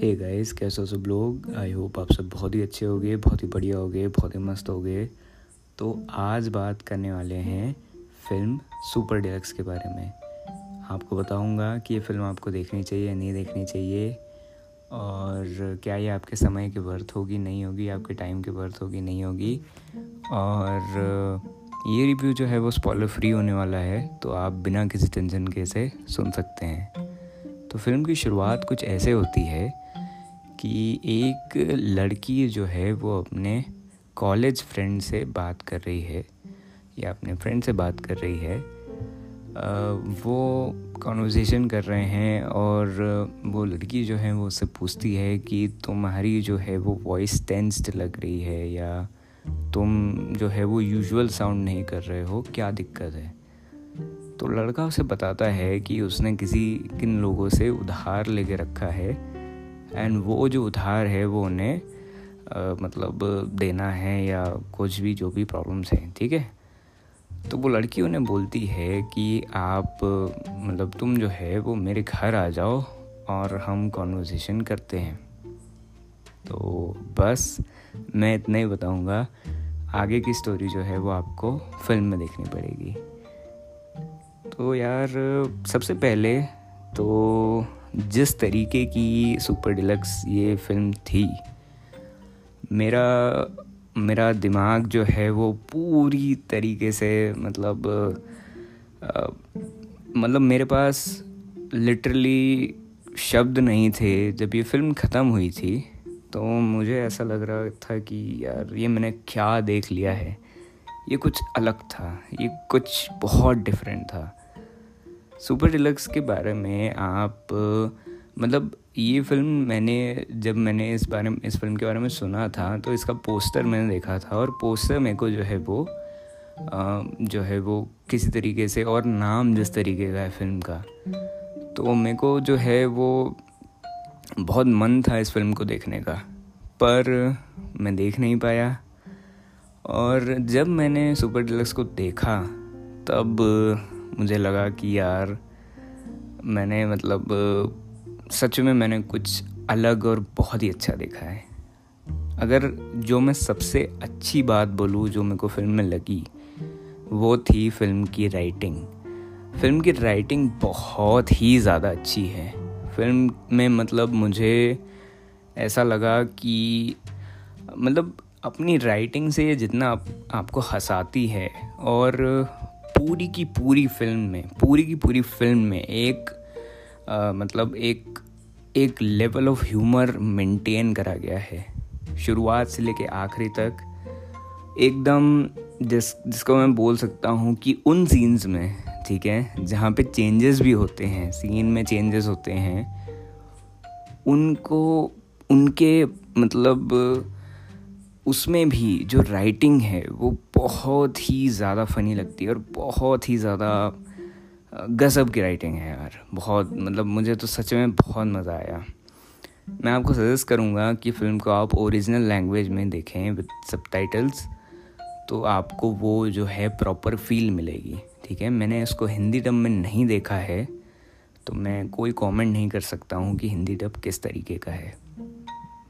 Hey guys कैसे हो सब लोग? आई होप आप सब बहुत ही अच्छे होगे, बहुत ही बढ़िया होगे, बहुत ही मस्त होगे। तो आज बात करने वाले हैं फ़िल्म सुपर डिलक्स के बारे में। आपको बताऊँगा कि ये फ़िल्म आपको देखनी चाहिए या नहीं देखनी चाहिए और क्या ये आपके समय की वर्थ होगी, नहीं होगी, आपके टाइम की वर्थ होगी, नहीं होगी। और ये रिव्यू जो है वो स्पॉलर फ्री होने वाला है तो आप बिना किसी टेंशन के से सुन सकते हैं। तो फ़िल्म की शुरुआत कुछ ऐसे होती है कि एक लड़की जो है वो अपने कॉलेज फ्रेंड से बात कर रही है, या अपने फ्रेंड से बात कर रही है। वो कॉन्वर्जेसन कर रहे हैं और वो लड़की जो है वो उससे पूछती है कि तुम्हारी जो है वो वॉइस टेंस्ड लग रही है, या तुम जो है वो यूजुअल साउंड नहीं कर रहे हो, क्या दिक्कत है? तो लड़का उसे बताता है कि उसने किसी, किन लोगों से उधार लेके रखा है। एंड वो जो उधार है, वो उन्हें मतलब देना है या कुछ भी, जो भी प्रॉब्लम्स हैं, ठीक है? तो वो लड़की उन्हें बोलती है कि आप मतलब तुम जो है, वो मेरे घर आ जाओ और हम कॉन्वर्जेसन करते हैं। तो बस मैं इतना ही बताऊँगा। आगे की स्टोरी जो है, वो आपको फ़िल्म में देखनी पड़ेगी। तो यार, सबसे पहले तो जिस तरीके की सुपर डिलक्स ये फ़िल्म थी मेरा मेरा दिमाग जो है वो पूरी तरीके से मतलब आ, मतलब मेरे पास लिटरली शब्द नहीं थे। जब ये फ़िल्म ख़त्म हुई थी तो मुझे ऐसा लग रहा था कि यार ये मैंने क्या देख लिया है। ये कुछ अलग था ये कुछ बहुत डिफरेंट था। सुपर डिलक्स के बारे में आप मतलब ये फ़िल्म मैंने, जब मैंने इस बारे में, इस फ़िल्म के बारे में सुना था तो इसका पोस्टर मैंने देखा था और पोस्टर मेरे को जो है वो जो है वो किसी तरीके से और नाम जिस तरीके का है फ़िल्म का तो मेरे को जो है वो बहुत मन था इस फ़िल्म को देखने का, पर मैं देख नहीं पाया। और जब मैंने सुपर डिलक्स को देखा, तब मुझे लगा कि यार मैंने मतलब सच में मैंने कुछ अलग और बहुत ही अच्छा देखा है। अगर जो मैं सबसे अच्छी बात बोलूँ जो मेरे को फ़िल्म में लगी वो थी फ़िल्म की राइटिंग फ़िल्म की राइटिंग बहुत ही ज़्यादा अच्छी है। फ़िल्म में मतलब मुझे ऐसा लगा कि मतलब अपनी राइटिंग से ये जितना आप, आपको हंसाती है और पूरी की पूरी फ़िल्म में पूरी की पूरी फ़िल्म में एक आ, मतलब एक एक लेवल ऑफ़ ह्यूमर मेंटेन करा गया है। शुरुआत से लेके आखिरी तक एकदम जिस जिसको मैं बोल सकता हूँ कि उन सीन्स में ठीक है जहाँ पे चेंजेस भी होते हैं सीन में चेंजेस होते हैं उनको उनके मतलब उसमें भी जो राइटिंग है, वो बहुत ही ज़्यादा फ़नी लगती है और बहुत ही ज़्यादा गज़ब की राइटिंग है यार। बहुत मतलब मुझे तो सच में बहुत मज़ा आया। मैं आपको सजेस्ट करूँगा कि फ़िल्म को आप ओरिजिनल लैंग्वेज में देखें विद सब तो आपको वो जो है प्रॉपर फील मिलेगी। ठीक है? मैंने इसको हिंदी डब में नहीं देखा है तो मैं कोई कमेंट नहीं कर सकता हूँ कि हिंदी डब किस तरीके का है।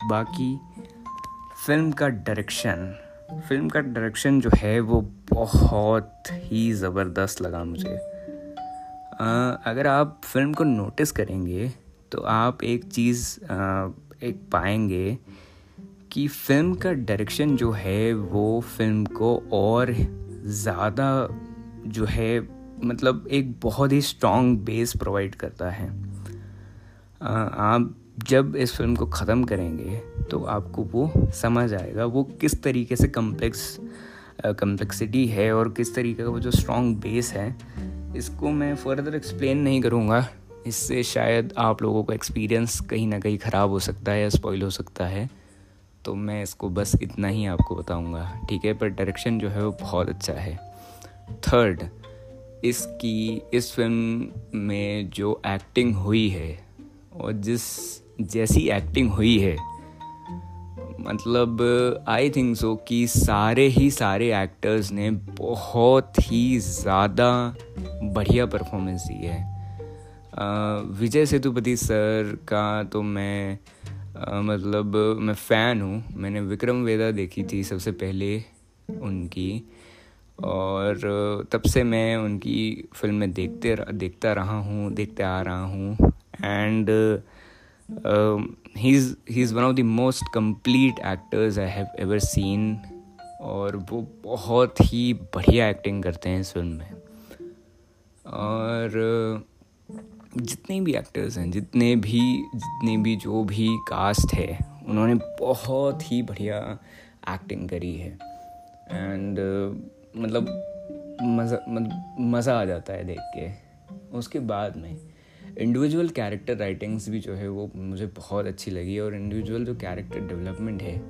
बाकी फ़िल्म का डायरेक्शन, फ़िल्म का डायरेक्शन जो है वो बहुत ही ज़बरदस्त लगा मुझे। अगर आप फ़िल्म को नोटिस करेंगे तो आप एक चीज़ एक पाएँगे कि फ़िल्म का डायरेक्शन जो है वो फ़िल्म को और ज़्यादा जो है मतलब एक बहुत ही स्ट्रॉन्ग बेस प्रोवाइड करता है। आप जब इस फ़िल्म को ख़त्म करेंगे तो आपको वो समझ आएगा, वो किस तरीके से कम्प्लेक्स कम्प्लेक्सिटी है और किस तरीके का वो जो स्ट्रॉन्ग बेस है, इसको मैं फर्दर एक्सप्लेन नहीं करूँगा। इससे शायद आप लोगों का एक्सपीरियंस कहीं ना कहीं ख़राब हो सकता है या स्पॉइल हो सकता है। तो मैं इसको बस इतना ही आपको बताऊँगा, ठीक है? पर डायरेक्शन जो है वो बहुत अच्छा है। थर्ड इसकी, इस फ़िल्म में जो एक्टिंग हुई है और जिस जैसी एक्टिंग हुई है। मतलब आई थिंक सो कि सारे ही सारे एक्टर्स ने बहुत ही ज़्यादा बढ़िया परफॉर्मेंस दी है। विजय सेतुपति सर का तो मैं मतलब मैं फ़ैन हूँ। मैंने विक्रम वेदा देखी थी सबसे पहले उनकी। और तब से मैं उनकी फ़िल्में देखते देखता रहा हूँ, देखते आ रहा हूँ। And he is he is one of the most complete actors I have ever seen और वो बहुत ही बढ़िया एक्टिंग करते हैं इस फ़िल्म में। और जितने भी एक्टर्स हैं जितने भी जितने भी जो भी कास्ट है उन्होंने बहुत ही बढ़िया एक्टिंग करी है। एंड uh, मतलब मज़ा मतलब मज़ा आ जाता है देख के। उसके बाद में इंडिविजुअल कैरेक्टर राइटिंग्स भी जो है वो मुझे बहुत अच्छी लगी और इंडिविजुअल जो कैरेक्टर डेवलपमेंट है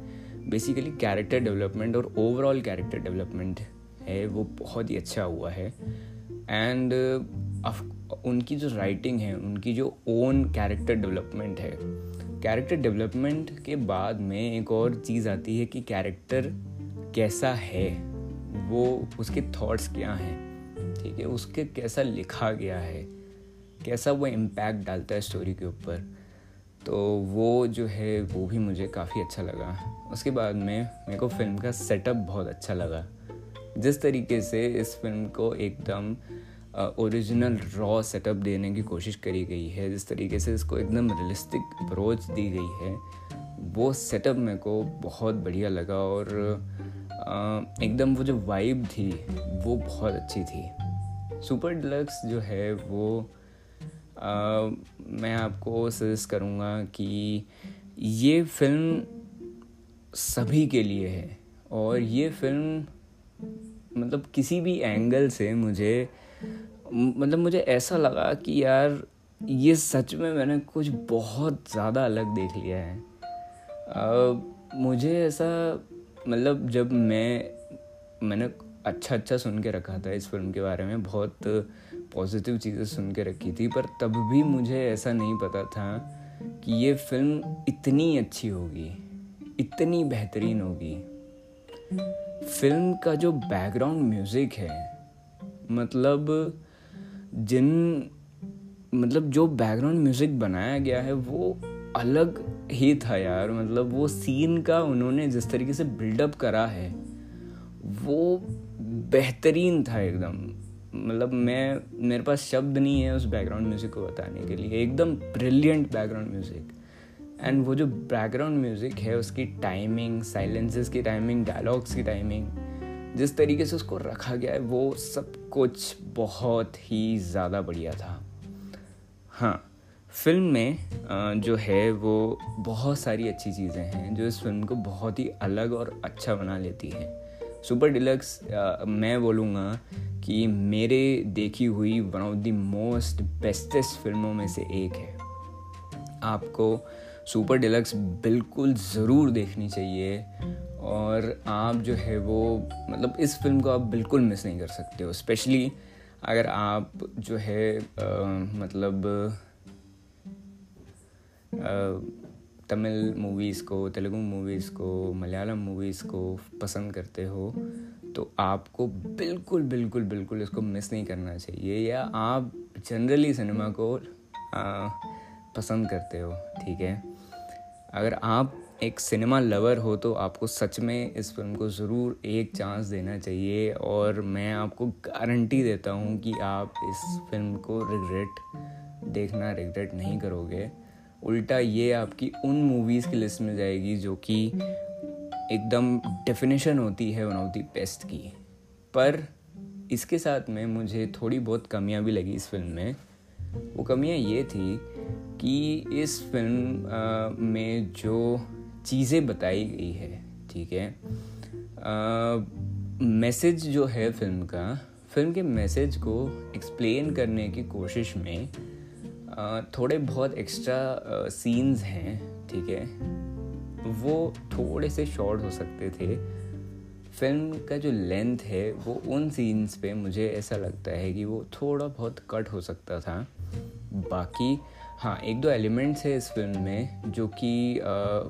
बेसिकली कैरेक्टर डेवलपमेंट और ओवरऑल कैरेक्टर डेवलपमेंट है, वो बहुत ही अच्छा हुआ है। एंड उनकी जो राइटिंग है, उनकी जो ओन कैरेक्टर डेवलपमेंट है कैरेक्टर डेवलपमेंट के बाद में एक और चीज़ आती है कि कैरेक्टर कैसा है, वो उसके थॉट्स क्या हैं, ठीक है, उसके कैसा लिखा गया है। कैसा वो इम्पैक्ट डालता है स्टोरी के ऊपर। तो वो जो है, वो भी मुझे काफ़ी अच्छा लगा। उसके बाद में मेरे को फ़िल्म का सेटअप बहुत अच्छा लगा। जिस तरीके से इस फ़िल्म को एकदम ओरिजिनल रॉ सेटअप देने की कोशिश करी गई है, जिस तरीके से इसको एकदम रियलिस्टिक अप्रोच दी गई है, वो सेटअप मेरे को बहुत बढ़िया लगा और एकदम वो जो वाइब थी, वो बहुत अच्छी थी। सुपर डिलक्स जो है, वो मैं आपको सजेस्ट करूँगा कि ये फ़िल्म सभी के लिए है और ये फ़िल्म मतलब किसी भी एंगल से मुझे मतलब मुझे ऐसा लगा कि यार ये सच में मैंने कुछ बहुत ज़्यादा अलग देख लिया है। आ, मुझे ऐसा मतलब जब मैं मैंने अच्छा अच्छा सुन के रखा था इस फ़िल्म के बारे में बहुत पॉजिटिव चीज़ें सुन के रखी थी, पर तब भी मुझे ऐसा नहीं पता था कि ये फ़िल्म इतनी अच्छी होगी, इतनी बेहतरीन होगी। फ़िल्म का जो बैकग्राउंड म्यूज़िक है मतलब जिन मतलब जो बैकग्राउंड म्यूज़िक बनाया गया है, वो अलग ही था यार। मतलब वो सीन का उन्होंने जिस तरीके से बिल्डअप करा है, वो बेहतरीन था एकदम। मतलब मैं, मेरे पास शब्द नहीं है उस बैकग्राउंड म्यूज़िक को बताने के लिए। एकदम ब्रिलियंट बैकग्राउंड म्यूज़िक एंड वो जो बैकग्राउंड म्यूज़िक है, उसकी टाइमिंग साइलेंसेस की टाइमिंग डायलॉग्स की टाइमिंग जिस तरीके से उसको रखा गया है, वो सब कुछ बहुत ही ज़्यादा बढ़िया था। हाँ फ़िल्म में जो है, वो बहुत सारी अच्छी चीज़ें हैं, जो इस फ़िल्म को बहुत ही अलग और अच्छा बना लेती हैं। सुपर डिलक्स मैं बोलूँगा कि मेरे देखी हुई one of the most bestest फ़िल्मों में से एक है। आपको सुपर डिलक्स बिल्कुल ज़रूर देखनी चाहिए और आप जो है वो मतलब इस फ़िल्म को आप बिल्कुल मिस नहीं कर सकते हो। स्पेशली अगर आप जो है आ, मतलब तमिल मूवीज़ को तेलुगु मूवीज़ को मलयालम मूवीज़ को पसंद करते हो तो आपको बिल्कुल बिल्कुल बिल्कुल इसको मिस नहीं करना चाहिए या आप जनरली सिनेमा को आ, पसंद करते हो ठीक है? अगर आप एक सिनेमा लवर हो तो आपको सच में इस फ़िल्म को ज़रूर एक चांस देना चाहिए और मैं आपको गारंटी देता हूँ कि आप इस फ़िल्म को रिग्रेट देखना रिग्रेट नहीं करोगे। उल्टा ये आपकी उन मूवीज़ की लिस्ट में जाएगी जो कि एकदम डेफिनेशन होती है वन ऑफ़ द बेस्ट की। पर इसके साथ में मुझे थोड़ी बहुत कमियाँ भी लगी इस फ़िल्म में। वो कमियाँ ये थी कि इस फ़िल्म में जो चीज़ें बताई गई है ठीक है मैसेज जो है फ़िल्म का फ़िल्म के मैसेज को एक्सप्लेन करने की कोशिश में आ, थोड़े बहुत एक्स्ट्रा सीन्स हैं ठीक है वो थोड़े से शॉर्ट हो सकते थे। फ़िल्म का जो लेंथ है, वो उन सीन्स पे मुझे ऐसा लगता है कि वो थोड़ा बहुत कट हो सकता था। बाकी हाँ एक दो एलिमेंट्स है इस फ़िल्म में जो कि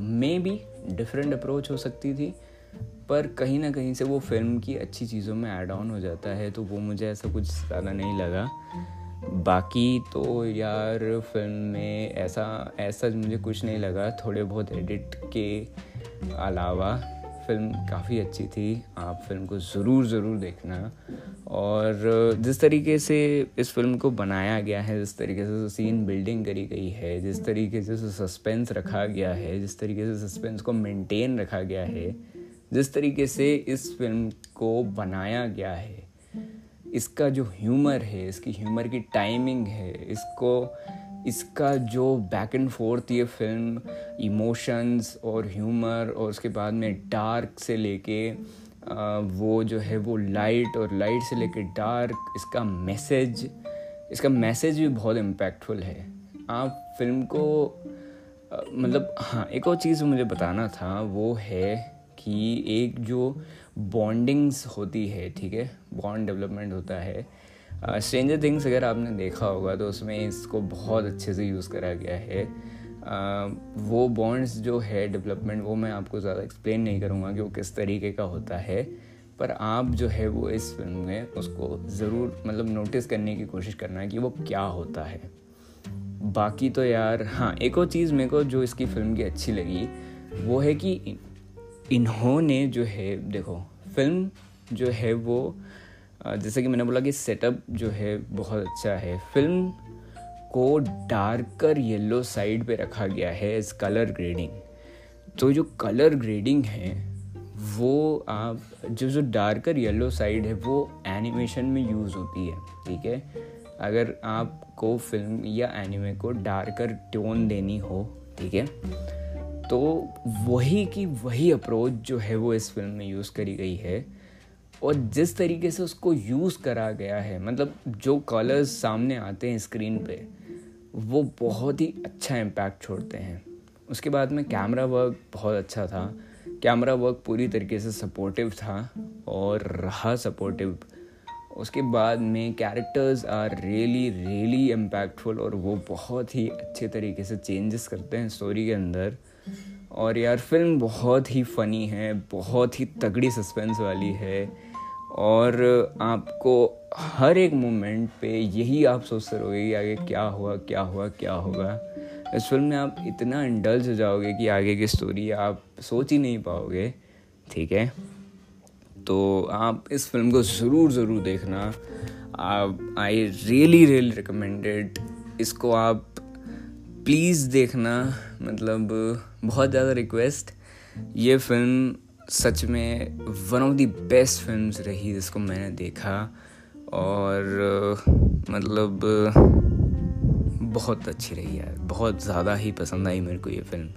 मे बी डिफरेंट अप्रोच हो सकती थी, पर कहीं ना कहीं से वो फ़िल्म की अच्छी चीज़ों में ऐड ऑन हो जाता है तो वो मुझे ऐसा कुछ ज़्यादा नहीं लगा। बाकी तो यार फ़िल्म में ऐसा ऐसा मुझे कुछ नहीं लगा। थोड़े बहुत एडिट के अलावा फ़िल्म काफ़ी अच्छी थी। आप फ़िल्म को ज़रूर ज़रूर देखना। और जिस तरीके से इस फ़िल्म को बनाया गया है, जिस तरीके से सीन बिल्डिंग करी गई है, जिस तरीके से सस्पेंस रखा गया है, जिस तरीके से सस्पेंस को मेंटेन रखा गया है, जिस तरीके से इस फ़िल्म को बनाया गया है इसका जो ह्यूमर है, इसकी ह्यूमर की टाइमिंग है, इसको, इसका जो बैक एंड फोर्थ ये फ़िल्म इमोशंस और ह्यूमर और उसके बाद में डार्क से लेके वो जो है वो लाइट और लाइट से लेके डार्क इसका मैसेज इसका मैसेज भी बहुत इम्पैक्टफुल है। आप फ़िल्म को मतलब हाँ एक और चीज़ मुझे बताना था, वो है कि एक जो बॉन्डिंग्स होती है ठीक है? बॉन्ड डेवलपमेंट होता है। स्ट्रेंजर थिंग्स अगर आपने देखा होगा तो उसमें इसको बहुत अच्छे से यूज़ करा गया है। Uh, वो बॉन्ड्स जो है डेवलपमेंट वो मैं आपको ज़्यादा एक्सप्लेन नहीं करूँगा कि वो किस तरीके का होता है पर आप जो है वो इस फ़िल्म में उसको ज़रूर मतलब नोटिस करने की कोशिश करना है कि वो क्या होता है। बाकी तो यार हाँ एक और चीज़ मेरे को जो इसकी फ़िल्म की अच्छी लगी वो है कि इन्होंने जो है, देखो फ़िल्म जो है वो जैसे कि मैंने बोला कि सेटअप जो है बहुत अच्छा है। फ़िल्म को डार्कर येलो साइड पे रखा गया है इस कलर ग्रेडिंग तो जो कलर ग्रेडिंग है, वो आप, जो जो डार्कर येलो साइड है, वो एनिमेशन में यूज़ होती है, ठीक है? अगर आपको फ़िल्म या एनिमे को डार्कर टोन देनी हो, ठीक है? तो वही की वही अप्रोच जो है वो इस फ़िल्म में यूज़ करी गई है। और जिस तरीके से उसको यूज़ करा गया है मतलब जो कलर्स सामने आते हैं स्क्रीन पे, वो बहुत ही अच्छा इम्पैक्ट छोड़ते हैं। उसके बाद में कैमरा वर्क बहुत अच्छा था। कैमरा वर्क पूरी तरीके से सपोर्टिव था और रहा सपोर्टिव उसके बाद में characters are really really impactful और वो बहुत ही अच्छे तरीके से चेंजेस करते हैं स्टोरी के अंदर। और यार, फ़िल्म बहुत ही फ़नी है, बहुत ही तगड़ी सस्पेंस वाली है। और आपको हर एक मोमेंट पे यही आप सोचते रहोगे कि आगे क्या हुआ क्या हुआ, क्या होगा। इस फ़िल्म में आप इतना इंडल्ज हो जाओगे कि आगे की स्टोरी आप सोच ही नहीं पाओगे, ठीक है? तो आप इस फ़िल्म को ज़रूर ज़रूर देखना। आप आई रियली रियली रिकमेंडेड इसको आप प्लीज़ देखना मतलब बहुत ज़्यादा रिक्वेस्ट ये फ़िल्म सच में one of the best films रही जिसको मैंने देखा और मतलब बहुत अच्छी रही यार. बहुत ज़्यादा ही पसंद आई मेरे को ये फ़िल्म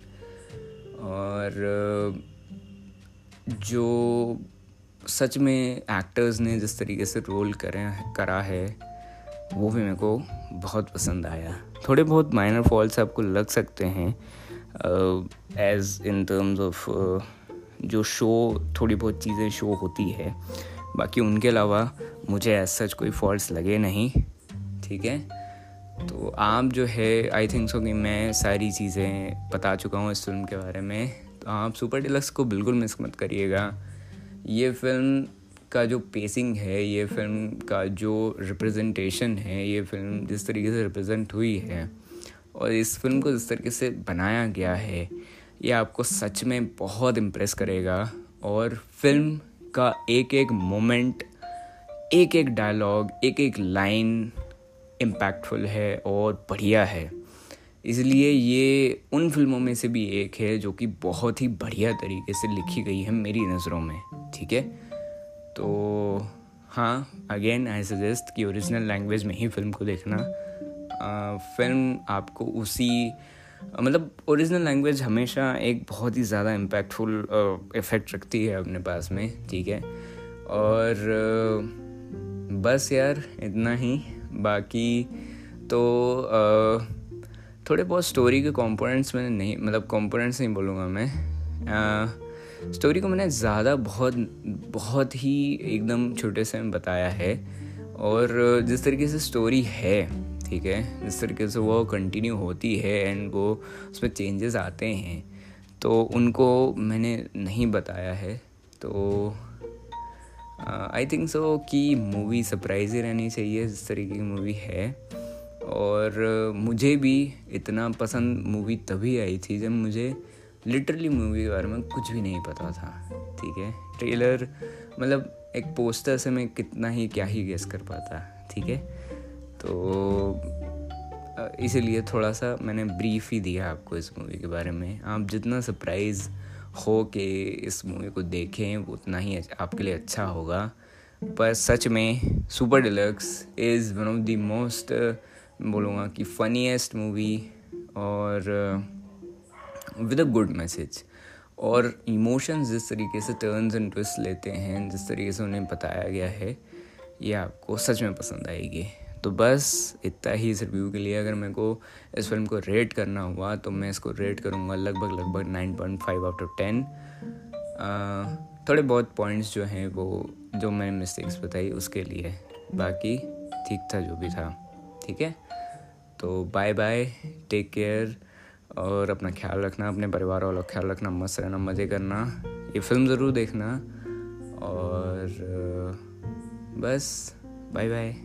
और, जो सच में एक्टर्स ने जिस तरीके से रोल करें करा है वो भी मेरे को बहुत पसंद आया। थोड़े बहुत माइनर फॉल्ट्स आपको लग सकते हैं एज इन टर्म्स ऑफ़ जो शो थोड़ी बहुत चीज़ें शो होती है। बाकी उनके अलावा मुझे एज सच कोई फॉल्ट्स लगे नहीं, ठीक है? तो आप जो है आई थिंक सो कि मैं सारी चीज़ें बता चुका हूँ इस फ़िल्म के बारे में। तो आप सुपर डिलक्स को बिल्कुल मिस मत करिएगा। ये फ़िल्म का जो पेसिंग है, ये फ़िल्म का जो रिप्रेजेंटेशन है, ये फ़िल्म जिस तरीके से रिप्रेजेंट हुई है और इस फ़िल्म को जिस तरीके से बनाया गया है, ये आपको सच में बहुत इम्प्रेस करेगा और फ़िल्म का एक एक मोमेंट एक एक डायलॉग एक एक लाइन इम्पैक्टफुल है और बढ़िया है। इसलिए ये उन फ़िल्मों में से भी एक है जो कि बहुत ही बढ़िया तरीके से लिखी गई है मेरी नज़रों में, ठीक है? तो हाँ अगेन आई सजेस्ट कि ओरिजिनल लैंग्वेज में ही फ़िल्म को देखना। आ, फ़िल्म आपको उसी मतलब ओरिजिनल लैंग्वेज हमेशा एक बहुत ही ज़्यादा इम्पैक्टफुल इफ़ेक्ट रखती है अपने पास में ठीक है? और बस यार इतना ही। बाकी तो थोड़े बहुत स्टोरी के कंपोनेंट्स मैंने नहीं मतलब कंपोनेंट्स नहीं बोलूँगा मैं। स्टोरी को मैंने ज़्यादा बहुत बहुत ही एकदम छोटे से बताया है। और जिस तरीके से स्टोरी है, ठीक है, जिस तरीके से वो कंटिन्यू होती है एंड वो उसमें चेंजेस आते हैं तो उनको मैंने नहीं बताया है। तो आई थिंक सो कि मूवी सरप्राइज़ ही रहनी चाहिए, जिस तरीके की मूवी है। और मुझे भी इतना पसंद मूवी तभी आई थी जब मुझे लिटरली मूवी के बारे में कुछ भी नहीं पता था, ठीक है? ट्रेलर मतलब एक पोस्टर से मैं कितना ही क्या ही गेस कर पाता, ठीक है? तो इसीलिए थोड़ा सा मैंने ब्रीफ ही दिया आपको इस मूवी के बारे में। आप जितना सरप्राइज़ हो के इस मूवी को देखें उतना ही आपके लिए अच्छा होगा। पर सच में Super Deluxe is one of the most बोलूँगा कि फनीएस्ट मूवी और विद अ गुड मैसेज और इमोशंस जिस तरीके से टर्न्स एंड ट्विस्ट लेते हैं, जिस तरीके से उन्हें बताया गया है, ये आपको सच में पसंद आएगी। तो बस इतना ही इस रिव्यू के लिए। अगर मेरे को इस फ़िल्म को रेट करना हुआ तो मैं इसको रेट करूँगा लगभग लगभग nine point five out of ten थोड़े बहुत पॉइंट्स जो हैं वो, जो मैंने मिस्टेक्स बताई उसके लिए। बाकी ठीक था जो भी था। ठीक है? तो बाय बाय टेक केयर और अपना ख्याल रखना, अपने परिवार वालों का ख्याल रखना, मस्त रहना, मज़े करना। ये फ़िल्म ज़रूर देखना और, बस बाय बाय